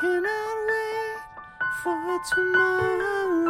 Cannot wait for tomorrow.